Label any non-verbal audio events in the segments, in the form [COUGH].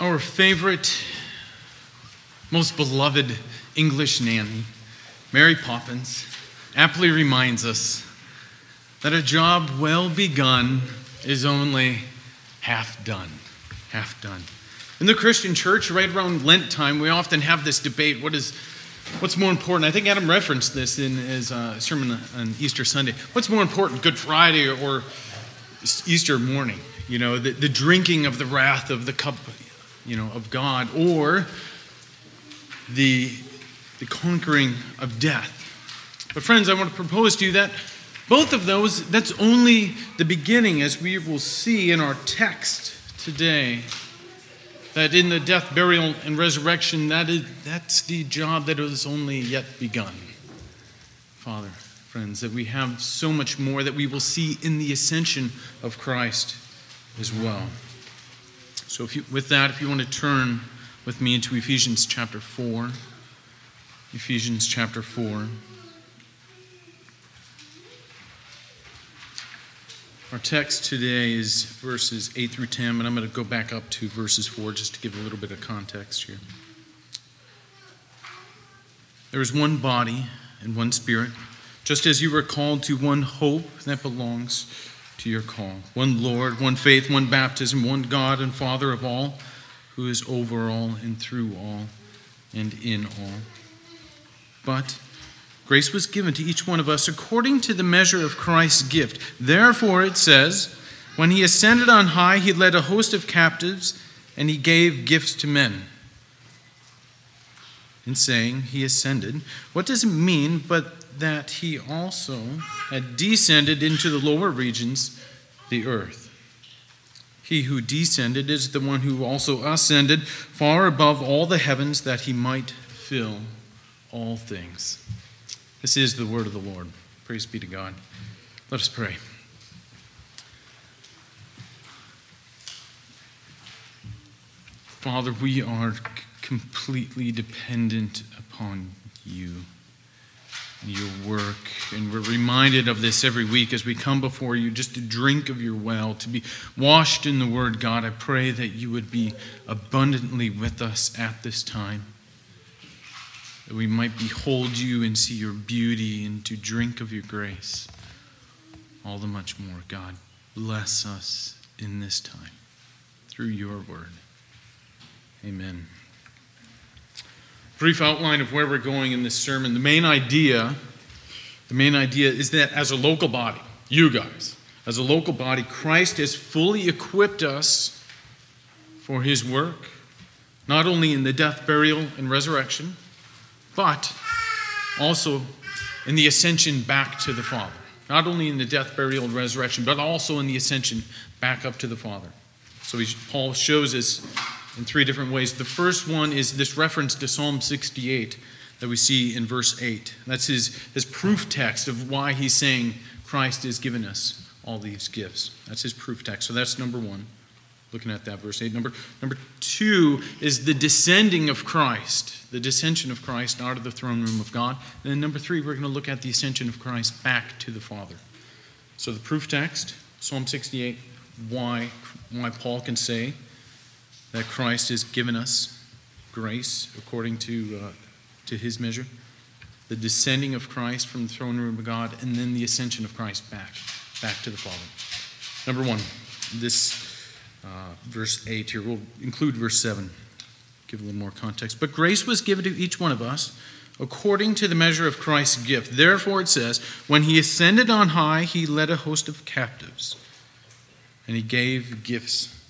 Our favorite, most beloved English nanny, Mary Poppins, aptly reminds us that a job well begun is only half done. Half done. In the Christian church, right around Lent time, we often have this debate what is, what's more important? I think Adam referenced this in his uh, sermon on Easter Sunday. What's more important, Good Friday or Easter morning? You know, the, the drinking of the wrath of the cup, you know, of God, or the, the conquering of death. But, friends, I want to propose to you that both of those, that's only the beginning, as we will see in our text today. That in the death, burial, and resurrection, that is, that's the job that is only yet begun. Father, friends, that we have so much more that we will see in the ascension of Christ as well. So, you, with that, if you want to turn with me into Ephesians chapter 4, Ephesians chapter 4. Our text today is verses 8 through 10, and I'm going to go back up to verses 4 just to give a little bit of context here. There is one body and one spirit, just as you were called to one hope that belongs to your call. One Lord, one faith, one baptism, one God and Father of all, who is over all and through all and in all. But Grace was given to each one of us according to the measure of Christ's gift. Therefore, it says, When he ascended on high, he led a host of captives and he gave gifts to men. In saying he ascended, what does it mean but that he also had descended into the lower regions, the earth? He who descended is the one who also ascended far above all the heavens that he might fill all things. This is the word of the Lord. Praise be to God. Let us pray. Father, we are completely dependent upon you your work. And we're reminded of this every week as we come before you just to drink of your well, to be washed in the word. God, I pray that you would be abundantly with us at this time that we might behold you and see your beauty and to drink of your grace. All the much more, God, bless us in this time through your word. Amen. Brief outline of where we're going in this sermon. The main idea, the main idea is that as a local body, you guys, as a local body, Christ has fully equipped us for his work, not only in the death, burial, and resurrection, but also in the ascension back to the Father. Not only in the death, burial, and resurrection, but also in the ascension back up to the Father. So he, Paul shows us in three different ways. The first one is this reference to Psalm 68 that we see in verse 8. That's his, his proof text of why he's saying Christ has given us all these gifts. That's his proof text. So that's number one, looking at that verse 8. Number, number two is the descending of Christ the descension of Christ out of the throne room of God. And then number three, we're going to look at the ascension of Christ back to the Father. So the proof text, Psalm 68, why, why Paul can say that Christ has given us grace according to, uh, to his measure, the descending of Christ from the throne room of God, and then the ascension of Christ back, back to the Father. Number one, this uh, verse 8 here, we'll include verse 7 give a little more context. But grace was given to each one of us according to the measure of Christ's gift. Therefore, it says, When he ascended on high, he led a host of captives, and he gave gifts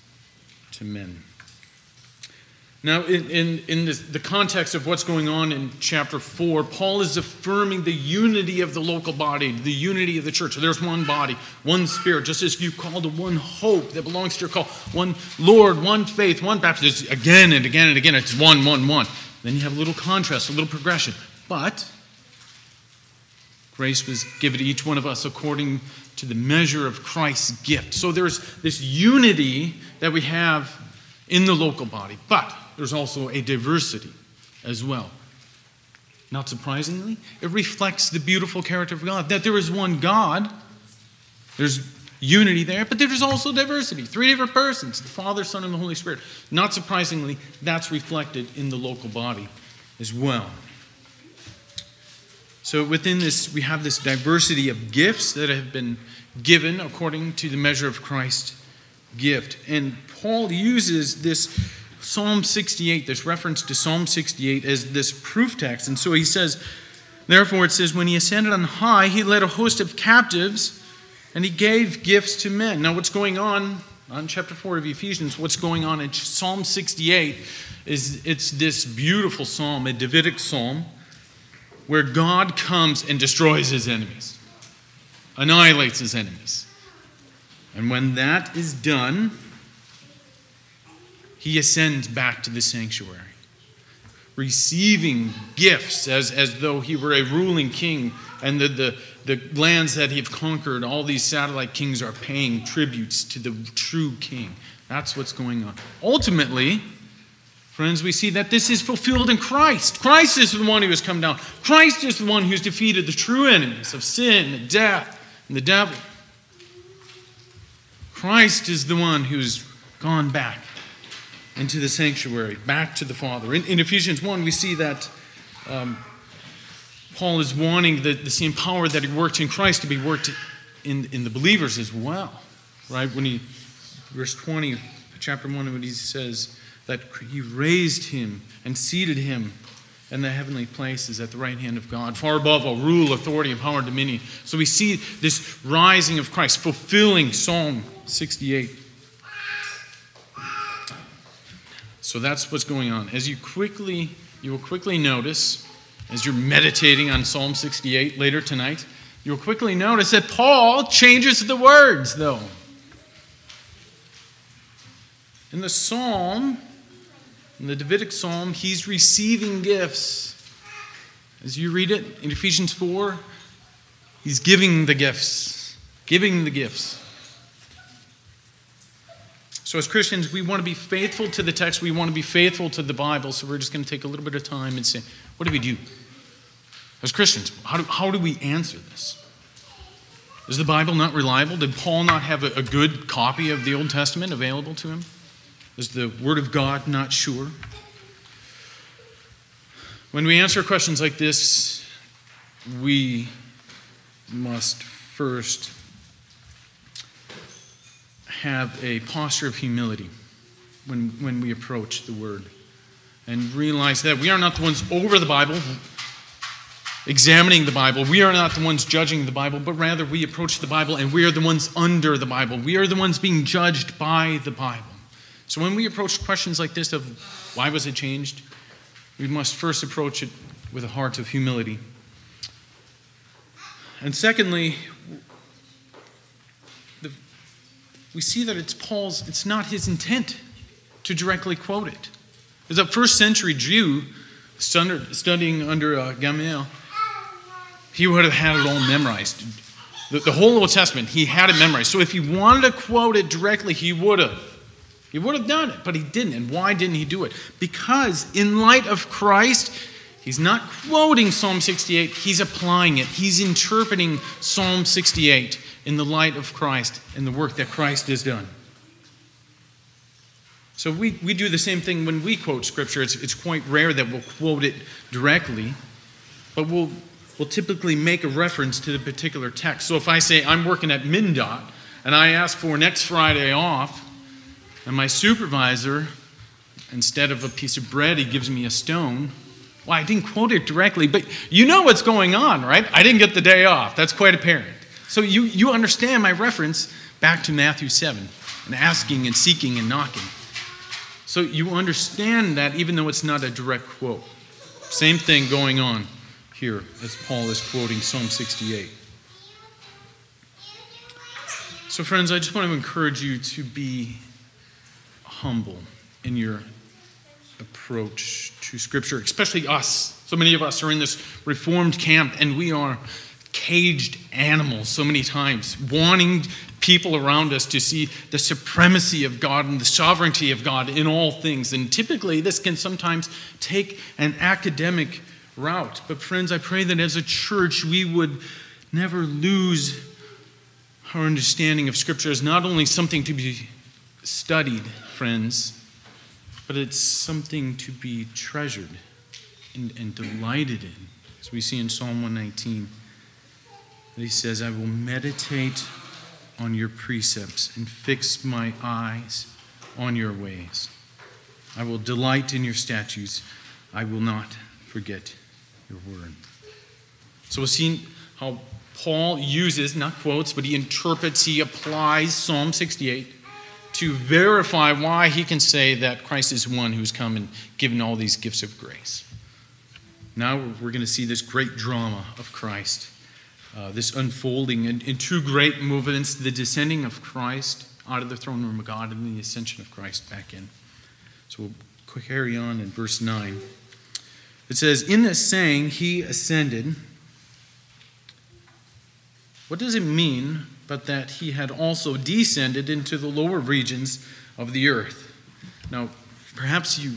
to men. Now, in, in, in this, the context of what's going on in chapter 4, Paul is affirming the unity of the local body, the unity of the church. There's one body, one spirit, just as you call to one hope that belongs to your call, one Lord, one faith, one baptism. Again and again and again, it's one, one, one. Then you have a little contrast, a little progression. But grace was given to each one of us according to the measure of Christ's gift. So there's this unity that we have in the local body. But there's also a diversity as well. Not surprisingly, it reflects the beautiful character of God that there is one God. There's unity there, but there's also diversity. Three different persons the Father, Son, and the Holy Spirit. Not surprisingly, that's reflected in the local body as well. So within this, we have this diversity of gifts that have been given according to the measure of Christ's gift. And Paul uses this Psalm 68, this reference to Psalm 68, as this proof text. And so he says, Therefore, it says, When he ascended on high, he led a host of captives and he gave gifts to men. Now, what's going on on chapter 4 of Ephesians, what's going on in Psalm 68 is it's this beautiful psalm, a Davidic psalm where God comes and destroys his enemies, annihilates his enemies. And when that is done, he ascends back to the sanctuary, receiving gifts as, as though he were a ruling king, and the, the, the lands that he've conquered, all these satellite kings are paying tributes to the true king. That's what's going on. Ultimately, Friends, we see that this is fulfilled in Christ. Christ is the one who has come down. Christ is the one who's defeated the true enemies of sin, and death, and the devil. Christ is the one who's gone back into the sanctuary, back to the Father. In, in Ephesians 1, we see that um, Paul is wanting the, the same power that he worked in Christ to be worked in, in the believers as well. Right? When he, verse 20, chapter 1, when he says, that he raised him and seated him in the heavenly places at the right hand of God, far above all rule, authority, and power and dominion. So we see this rising of Christ, fulfilling Psalm 68. So that's what's going on. As you quickly, you will quickly notice, as you're meditating on Psalm 68 later tonight, you'll quickly notice that Paul changes the words, though. In the psalm, in the Davidic psalm, he's receiving gifts. As you read it in Ephesians 4, he's giving the gifts, giving the gifts. So, as Christians, we want to be faithful to the text. We want to be faithful to the Bible. So, we're just going to take a little bit of time and say, what do we do? As Christians, how do, how do we answer this? Is the Bible not reliable? Did Paul not have a, a good copy of the Old Testament available to him? Is the Word of God not sure? When we answer questions like this, we must first have a posture of humility when, when we approach the Word and realize that we are not the ones over the Bible, examining the Bible. We are not the ones judging the Bible, but rather we approach the Bible and we are the ones under the Bible. We are the ones being judged by the Bible. So when we approach questions like this of why was it changed, we must first approach it with a heart of humility. And secondly, the, we see that it's Paul's, it's not his intent to directly quote it. As a first century Jew studying under uh, Gamaliel, he would have had it all memorized. The, the whole Old Testament, he had it memorized. So if he wanted to quote it directly, he would have. He would have done it, but he didn't. And why didn't he do it? Because, in light of Christ, he's not quoting Psalm 68, he's applying it. He's interpreting Psalm 68 in the light of Christ and the work that Christ has done. So we, we do the same thing when we quote Scripture. It's, it's quite rare that we'll quote it directly, but we'll, we'll typically make a reference to the particular text. So if I say, I'm working at MnDOT, and I ask for next Friday off, and my supervisor, instead of a piece of bread, he gives me a stone. Well, I didn't quote it directly, but you know what's going on, right? I didn't get the day off. That's quite apparent. So you, you understand my reference back to Matthew 7 and asking and seeking and knocking. So you understand that even though it's not a direct quote. Same thing going on here as Paul is quoting Psalm 68. So, friends, I just want to encourage you to be humble in your approach to Scripture, especially us. So many of us are in this Reformed camp, and we are caged animals so many times, wanting people around us to see the supremacy of God and the sovereignty of God in all things. And typically, this can sometimes take an academic route. But, friends, I pray that as a church, we would never lose our understanding of Scripture as not only something to be studied, friends, but it's something to be treasured and, and delighted in. As we see in Psalm 119, that he says, I will meditate on your precepts and fix my eyes on your ways. I will delight in your statutes. I will not forget your word. So we'll see how Paul uses, not quotes, but he interprets, he applies Psalm 68 to verify why he can say that Christ is one who's come and given all these gifts of grace. Now we're going to see this great drama of Christ, uh, this unfolding in, in two great movements the descending of Christ out of the throne room of God and the ascension of Christ back in. So we'll carry on in verse 9. It says, In this saying, he ascended. What does it mean but that he had also descended into the lower regions of the earth? Now, perhaps you.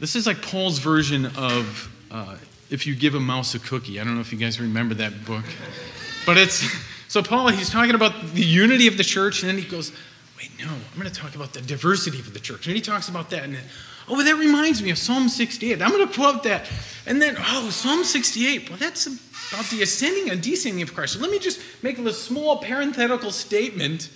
This is like Paul's version of uh, if you give a mouse a cookie. I don't know if you guys remember that book. But it's. So, Paul, he's talking about the unity of the church, and then he goes, Wait, no, I'm going to talk about the diversity of the church. And he talks about that, and then, oh, that reminds me of Psalm 68. I'm going to quote that. And then, oh, Psalm 68, well, that's about the ascending and descending of Christ. So let me just make a small parenthetical statement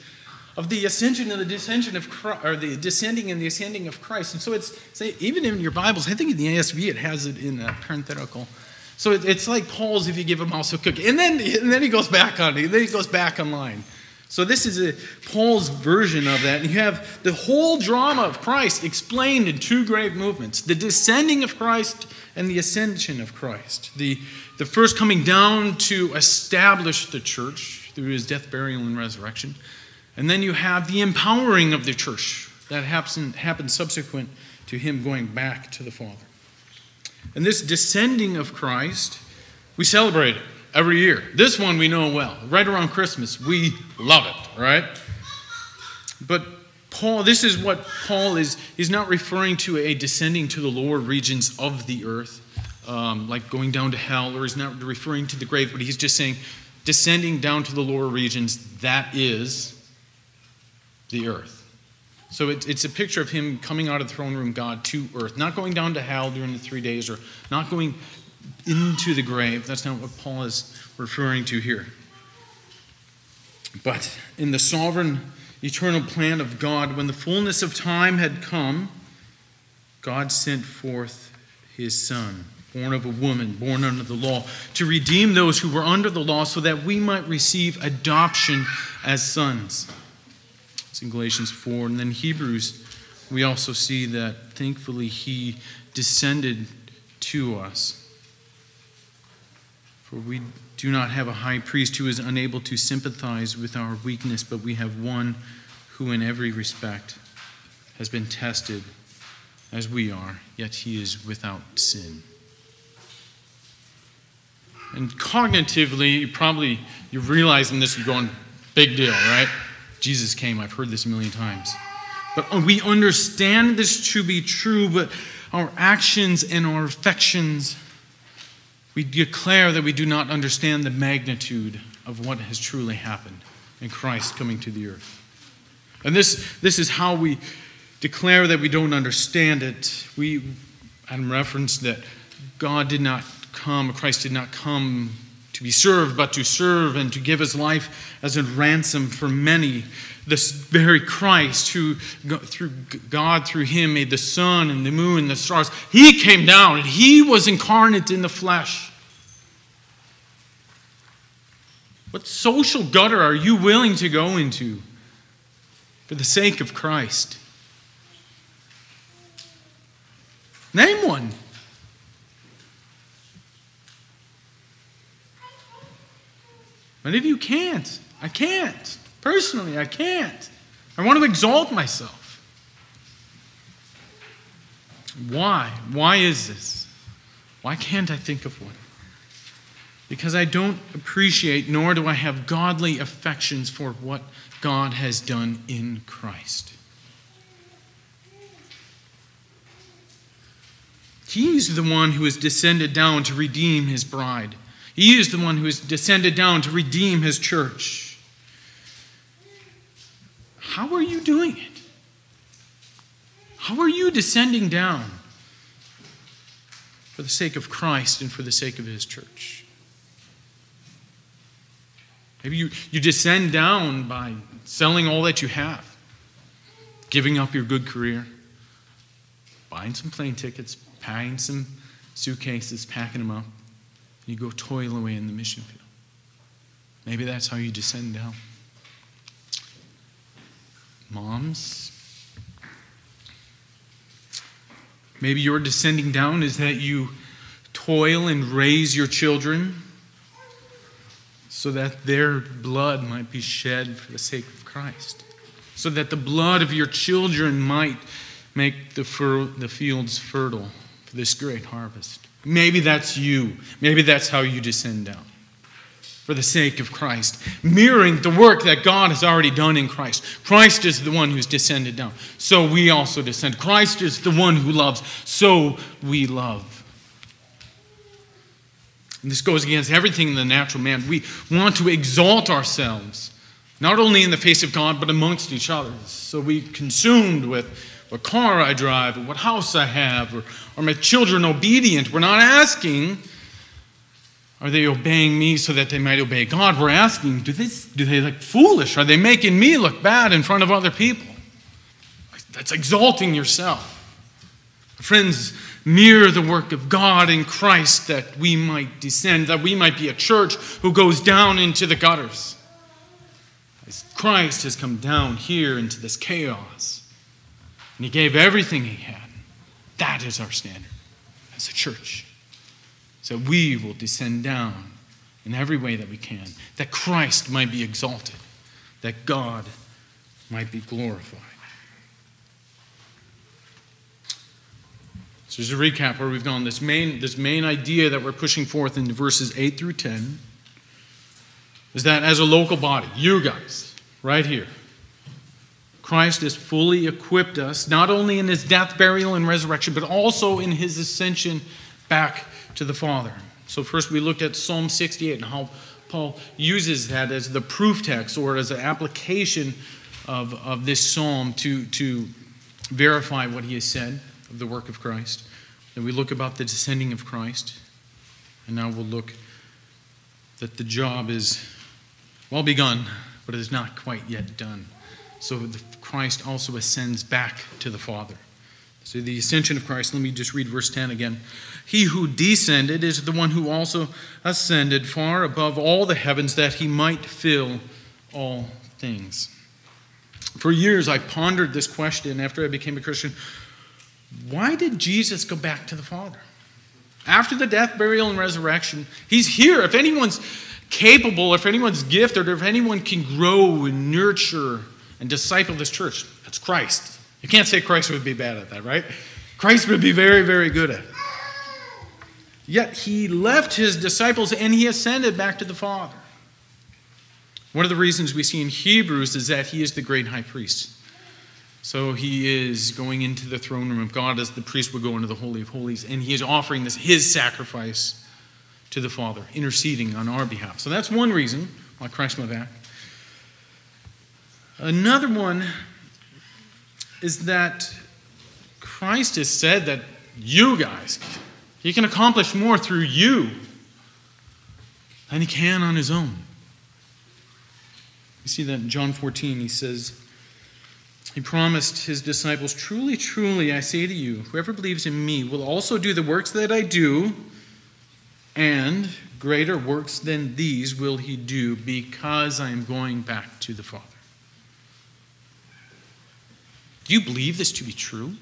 of the ascension and the descension of Christ, or the descending and the ascending of Christ. And so it's say, even in your Bibles, I think in the ASV it has it in a parenthetical. So it, it's like Paul's if you give him also a cookie, and then and then he goes back on it. Then he goes back online. So this is a, Paul's version of that. And you have the whole drama of Christ explained in two great movements: the descending of Christ and the ascension of Christ. The the first coming down to establish the church through his death, burial, and resurrection. And then you have the empowering of the church that happens, happens subsequent to him going back to the Father. And this descending of Christ, we celebrate it every year. This one we know well. Right around Christmas, we love it, right? But Paul, this is what Paul is, he's not referring to a descending to the lower regions of the earth um, like going down to hell, or he's not referring to the grave, but he's just saying descending down to the lower regions, that is the earth. So it, it's a picture of him coming out of the throne room God to earth, not going down to hell during the three days or not going into the grave. That's not what Paul is referring to here. But in the sovereign, eternal plan of God, when the fullness of time had come, God sent forth his Son born of a woman, born under the law, to redeem those who were under the law so that we might receive adoption as sons. It's in Galatians 4. And then Hebrews, we also see that thankfully he descended to us. For we do not have a high priest who is unable to sympathize with our weakness, but we have one who, in every respect, has been tested as we are, yet he is without sin. And cognitively, you probably you're realizing this, you're going, big deal, right? Jesus came. I've heard this a million times. But uh, we understand this to be true, but our actions and our affections, we declare that we do not understand the magnitude of what has truly happened in Christ coming to the earth. And this, this is how we declare that we don't understand it. We, Adam referenced that God did not come, Christ did not come to be served, but to serve and to give his life as a ransom for many. This very Christ, who through God, through him, made the sun and the moon and the stars, he came down and he was incarnate in the flesh. What social gutter are you willing to go into for the sake of Christ? Name one. Many of you can't. I can't. Personally, I can't. I want to exalt myself. Why? Why is this? Why can't I think of one? Because I don't appreciate nor do I have godly affections for what God has done in Christ. He is the one who has descended down to redeem his bride. He is the one who has descended down to redeem his church. How are you doing it? How are you descending down for the sake of Christ and for the sake of his church? Maybe you, you descend down by selling all that you have, giving up your good career, buying some plane tickets, packing some suitcases, packing them up. And you go toil away in the mission field. Maybe that's how you descend down. Moms, maybe your descending down is that you toil and raise your children so that their blood might be shed for the sake of Christ, so that the blood of your children might make the, the fields fertile for this great harvest. Maybe that's you. Maybe that's how you descend down. For the sake of Christ, mirroring the work that God has already done in Christ. Christ is the one who's descended down. So we also descend. Christ is the one who loves. So we love. And this goes against everything in the natural man. We want to exalt ourselves, not only in the face of God, but amongst each other. So we consumed with what car I drive, or what house I have, or are my children obedient? We're not asking, are they obeying me so that they might obey God? We're asking, do they, do they look foolish? Are they making me look bad in front of other people? That's exalting yourself. Friends, mirror the work of God in Christ that we might descend, that we might be a church who goes down into the gutters. As Christ has come down here into this chaos, and He gave everything He had. That is our standard as a church. So we will descend down in every way that we can, that Christ might be exalted, that God might be glorified. So just a recap where we've gone. This main, this main idea that we're pushing forth in verses 8 through 10 is that as a local body, you guys, right here, Christ has fully equipped us, not only in his death, burial, and resurrection, but also in his ascension back to the Father. So, first we looked at Psalm 68 and how Paul uses that as the proof text or as an application of, of this psalm to, to verify what he has said of the work of Christ. Then we look about the descending of Christ. And now we'll look that the job is well begun, but it is not quite yet done. So Christ also ascends back to the Father. So the ascension of Christ, let me just read verse 10 again. He who descended is the one who also ascended far above all the heavens that he might fill all things. For years I pondered this question after I became a Christian. Why did Jesus go back to the Father? After the death, burial, and resurrection, he's here. If anyone's capable, if anyone's gifted, or if anyone can grow and nurture and disciple this church. That's Christ. You can't say Christ would be bad at that, right? Christ would be very, very good at it. Yet he left his disciples and he ascended back to the Father. One of the reasons we see in Hebrews is that he is the great high priest. So he is going into the throne room of God as the priest would go into the Holy of Holies, and he is offering this his sacrifice to the Father, interceding on our behalf. So that's one reason why Christ went back. Another one is that Christ has said that you guys, he can accomplish more through you than he can on his own. You see that in John 14, he says, he promised his disciples, Truly, truly, I say to you, whoever believes in me will also do the works that I do, and greater works than these will he do, because I am going back to the Father. Do you believe this to be true?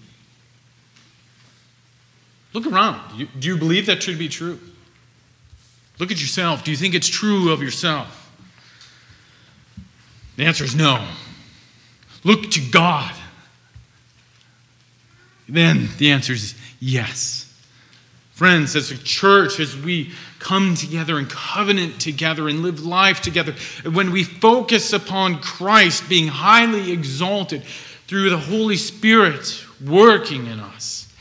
Look around. Do you, believe that to be true? Look at yourself. Do you think it's true of yourself? The answer is no. Look to God. Then the answer is yes. Friends, as a church, as we come together and covenant together and live life together, when we focus upon Christ being highly exalted, through the Holy Spirit working in us,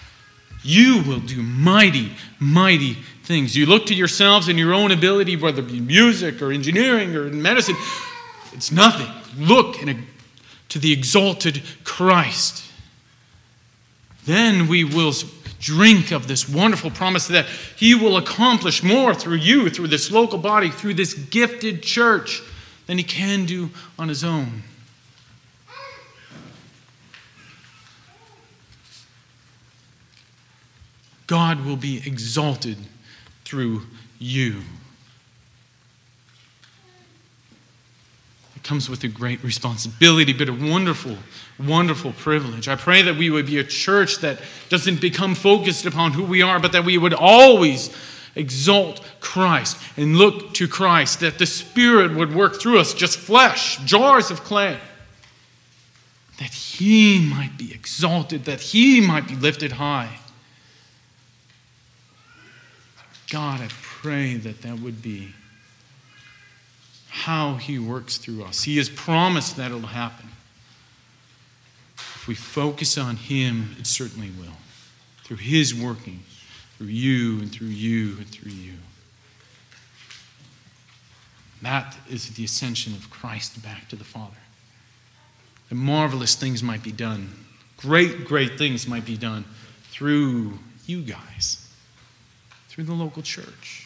you will do mighty, mighty things. You look to yourselves and your own ability, whether it be music or engineering or medicine, it's nothing. Look in a, to the exalted Christ. Then we will drink of this wonderful promise that He will accomplish more through you, through this local body, through this gifted church than He can do on His own. God will be exalted through you. Comes with a great responsibility, but a wonderful, wonderful privilege. I pray that we would be a church that doesn't become focused upon who we are, but that we would always exalt Christ and look to Christ, that the Spirit would work through us, just flesh, jars of clay, that He might be exalted, that He might be lifted high. God, I pray that that would be how He works through us. He has promised that it'll happen. If we focus on Him, it certainly will. Through His working, through you and through you and through you. That is the ascension of Christ back to the Father. And marvelous things might be done. Great, great things might be done through you guys through the local church.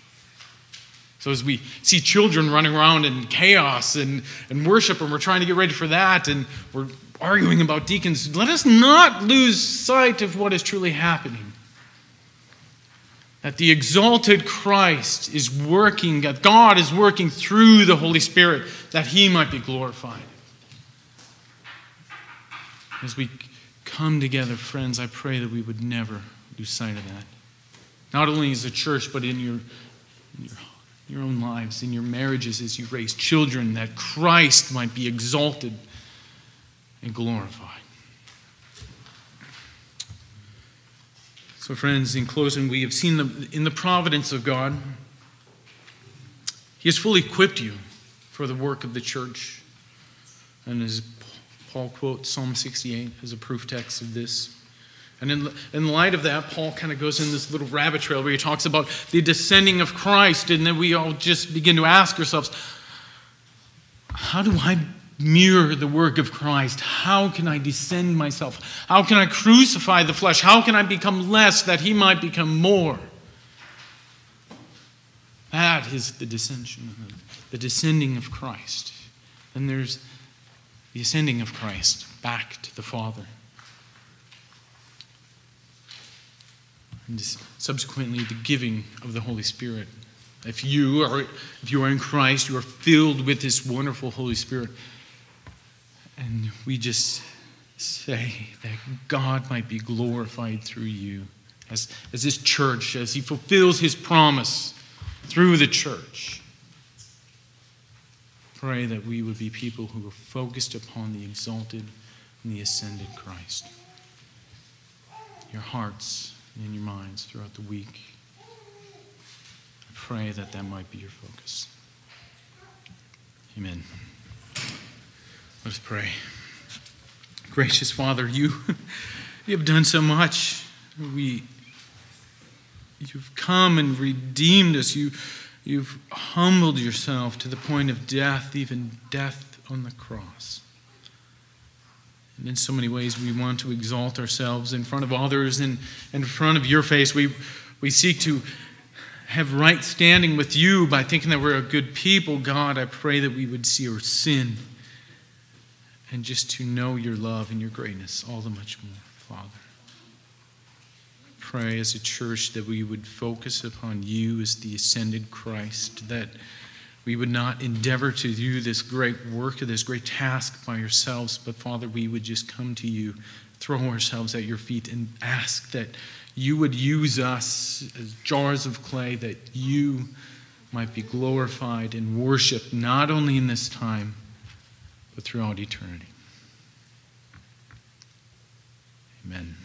So, as we see children running around in chaos and, and worship, and we're trying to get ready for that, and we're arguing about deacons, let us not lose sight of what is truly happening. That the exalted Christ is working, that God is working through the Holy Spirit, that He might be glorified. As we come together, friends, I pray that we would never lose sight of that. Not only as a church, but in your, in your, your own lives, in your marriages as you raise children, that Christ might be exalted and glorified. So, friends, in closing, we have seen the, in the providence of God, He has fully equipped you for the work of the church. And as Paul quotes Psalm 68 as a proof text of this, and in, in light of that, Paul kind of goes in this little rabbit trail where he talks about the descending of Christ, and then we all just begin to ask ourselves, how do I mirror the work of Christ? How can I descend myself? How can I crucify the flesh? How can I become less that he might become more? That is the descension, the descending of Christ. Then there's the ascending of Christ back to the Father. And subsequently the giving of the Holy Spirit. If you are if you are in Christ, you are filled with this wonderful Holy Spirit. And we just say that God might be glorified through you as, as this church, as He fulfills His promise through the church. Pray that we would be people who are focused upon the exalted and the ascended Christ. Your hearts in your minds throughout the week. I pray that that might be your focus. Amen. Let us pray. Gracious Father, you, [LAUGHS] you have done so much. We, you've come and redeemed us. You, you've humbled yourself to the point of death, even death on the cross. In so many ways, we want to exalt ourselves in front of others and in front of your face. We, we seek to have right standing with you by thinking that we're a good people. God, I pray that we would see our sin and just to know your love and your greatness all the much more, Father. Pray as a church that we would focus upon you as the ascended Christ, that we would not endeavor to do this great work or this great task by ourselves, but Father, we would just come to you, throw ourselves at your feet, and ask that you would use us as jars of clay, that you might be glorified and worshiped not only in this time, but throughout eternity. Amen.